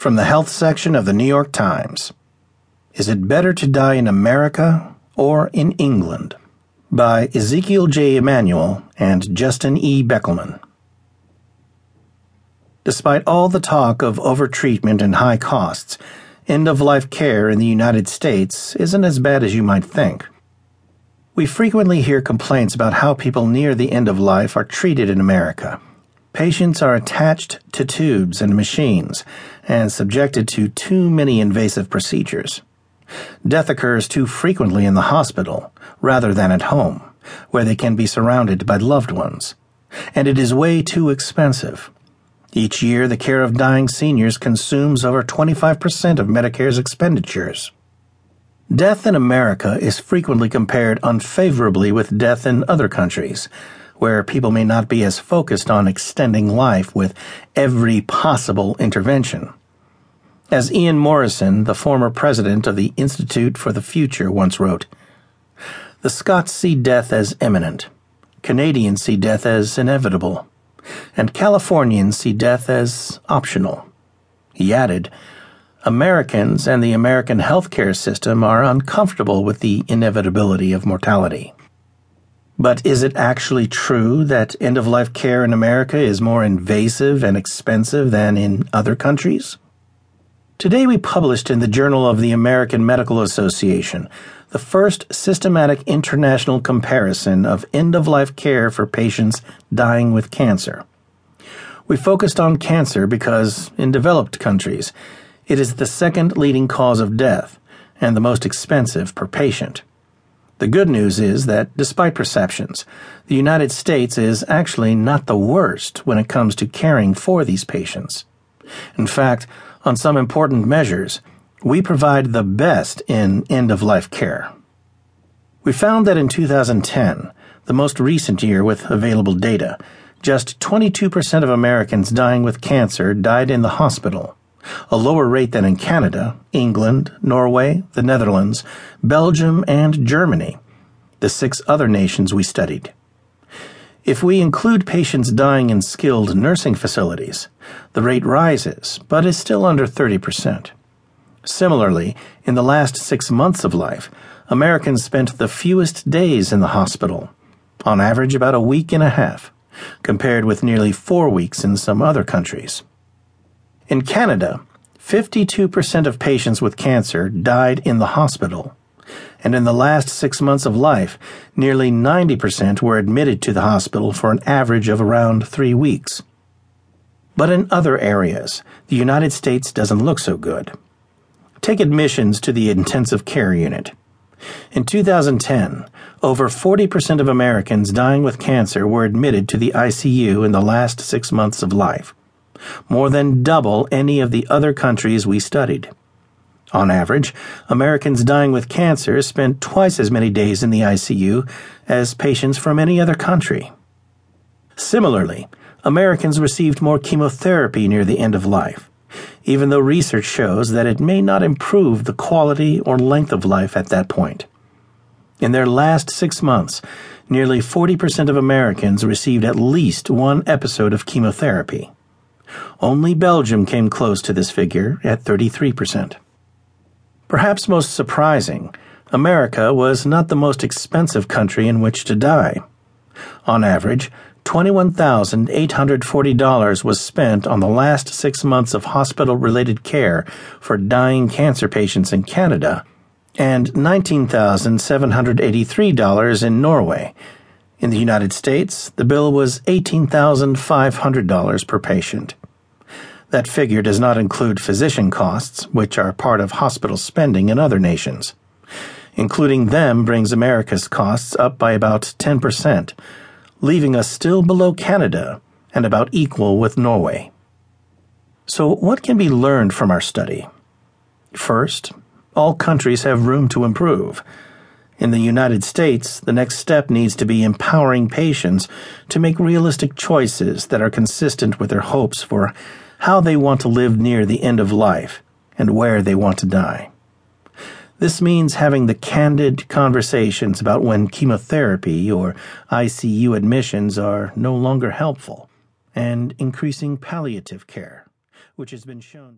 From the health section of the New York Times Is it better to die in America or in England? By Ezekiel J. Emanuel and Justin E. Bekelman. Despite all the talk of overtreatment and high costs, end of life care in the United States isn't as bad as you might think. We frequently hear complaints about how people near the end of life are treated in America. Patients are attached to tubes and machines and subjected to too many invasive procedures. Death occurs too frequently in the hospital rather than at home, where they can be surrounded by loved ones. And it is way too expensive. Each year, the care of dying seniors consumes over 25% of Medicare's expenditures. Death in America is frequently compared unfavorably with death in other countries where people may not be as focused on extending life with every possible intervention. As Ian Morrison, the former president of the Institute for the Future, once wrote, The Scots see death as imminent, Canadians see death as inevitable, and Californians see death as optional. He added, Americans and the American healthcare system are uncomfortable with the inevitability of mortality. But is it actually true that end of life care in America is more invasive and expensive than in other countries? Today we published in the Journal of the American Medical Association the first systematic international comparison of end of life care for patients dying with cancer. We focused on cancer because, in developed countries, it is the second leading cause of death and the most expensive per patient. The good news is that, despite perceptions, the United States is actually not the worst when it comes to caring for these patients. In fact, on some important measures, we provide the best in end of life care. We found that in 2010, the most recent year with available data, just 22% of Americans dying with cancer died in the hospital a lower rate than in Canada, England, Norway, the Netherlands, Belgium, and Germany, the six other nations we studied. If we include patients dying in skilled nursing facilities, the rate rises, but is still under 30%. Similarly, in the last six months of life, Americans spent the fewest days in the hospital, on average about a week and a half, compared with nearly four weeks in some other countries. In Canada, 52% of patients with cancer died in the hospital, and in the last six months of life, nearly 90% were admitted to the hospital for an average of around three weeks. But in other areas, the United States doesn't look so good. Take admissions to the intensive care unit. In 2010, over 40% of Americans dying with cancer were admitted to the ICU in the last six months of life more than double any of the other countries we studied. On average, Americans dying with cancer spent twice as many days in the ICU as patients from any other country. Similarly, Americans received more chemotherapy near the end of life, even though research shows that it may not improve the quality or length of life at that point. In their last six months, nearly 40% of Americans received at least one episode of chemotherapy. Only Belgium came close to this figure at 33%. Perhaps most surprising, America was not the most expensive country in which to die. On average, $21,840 was spent on the last six months of hospital related care for dying cancer patients in Canada, and $19,783 in Norway. In the United States, the bill was $18,500 per patient. That figure does not include physician costs, which are part of hospital spending in other nations. Including them brings America's costs up by about 10%, leaving us still below Canada and about equal with Norway. So, what can be learned from our study? First, all countries have room to improve. In the United States, the next step needs to be empowering patients to make realistic choices that are consistent with their hopes for how they want to live near the end of life and where they want to die. This means having the candid conversations about when chemotherapy or ICU admissions are no longer helpful and increasing palliative care, which has been shown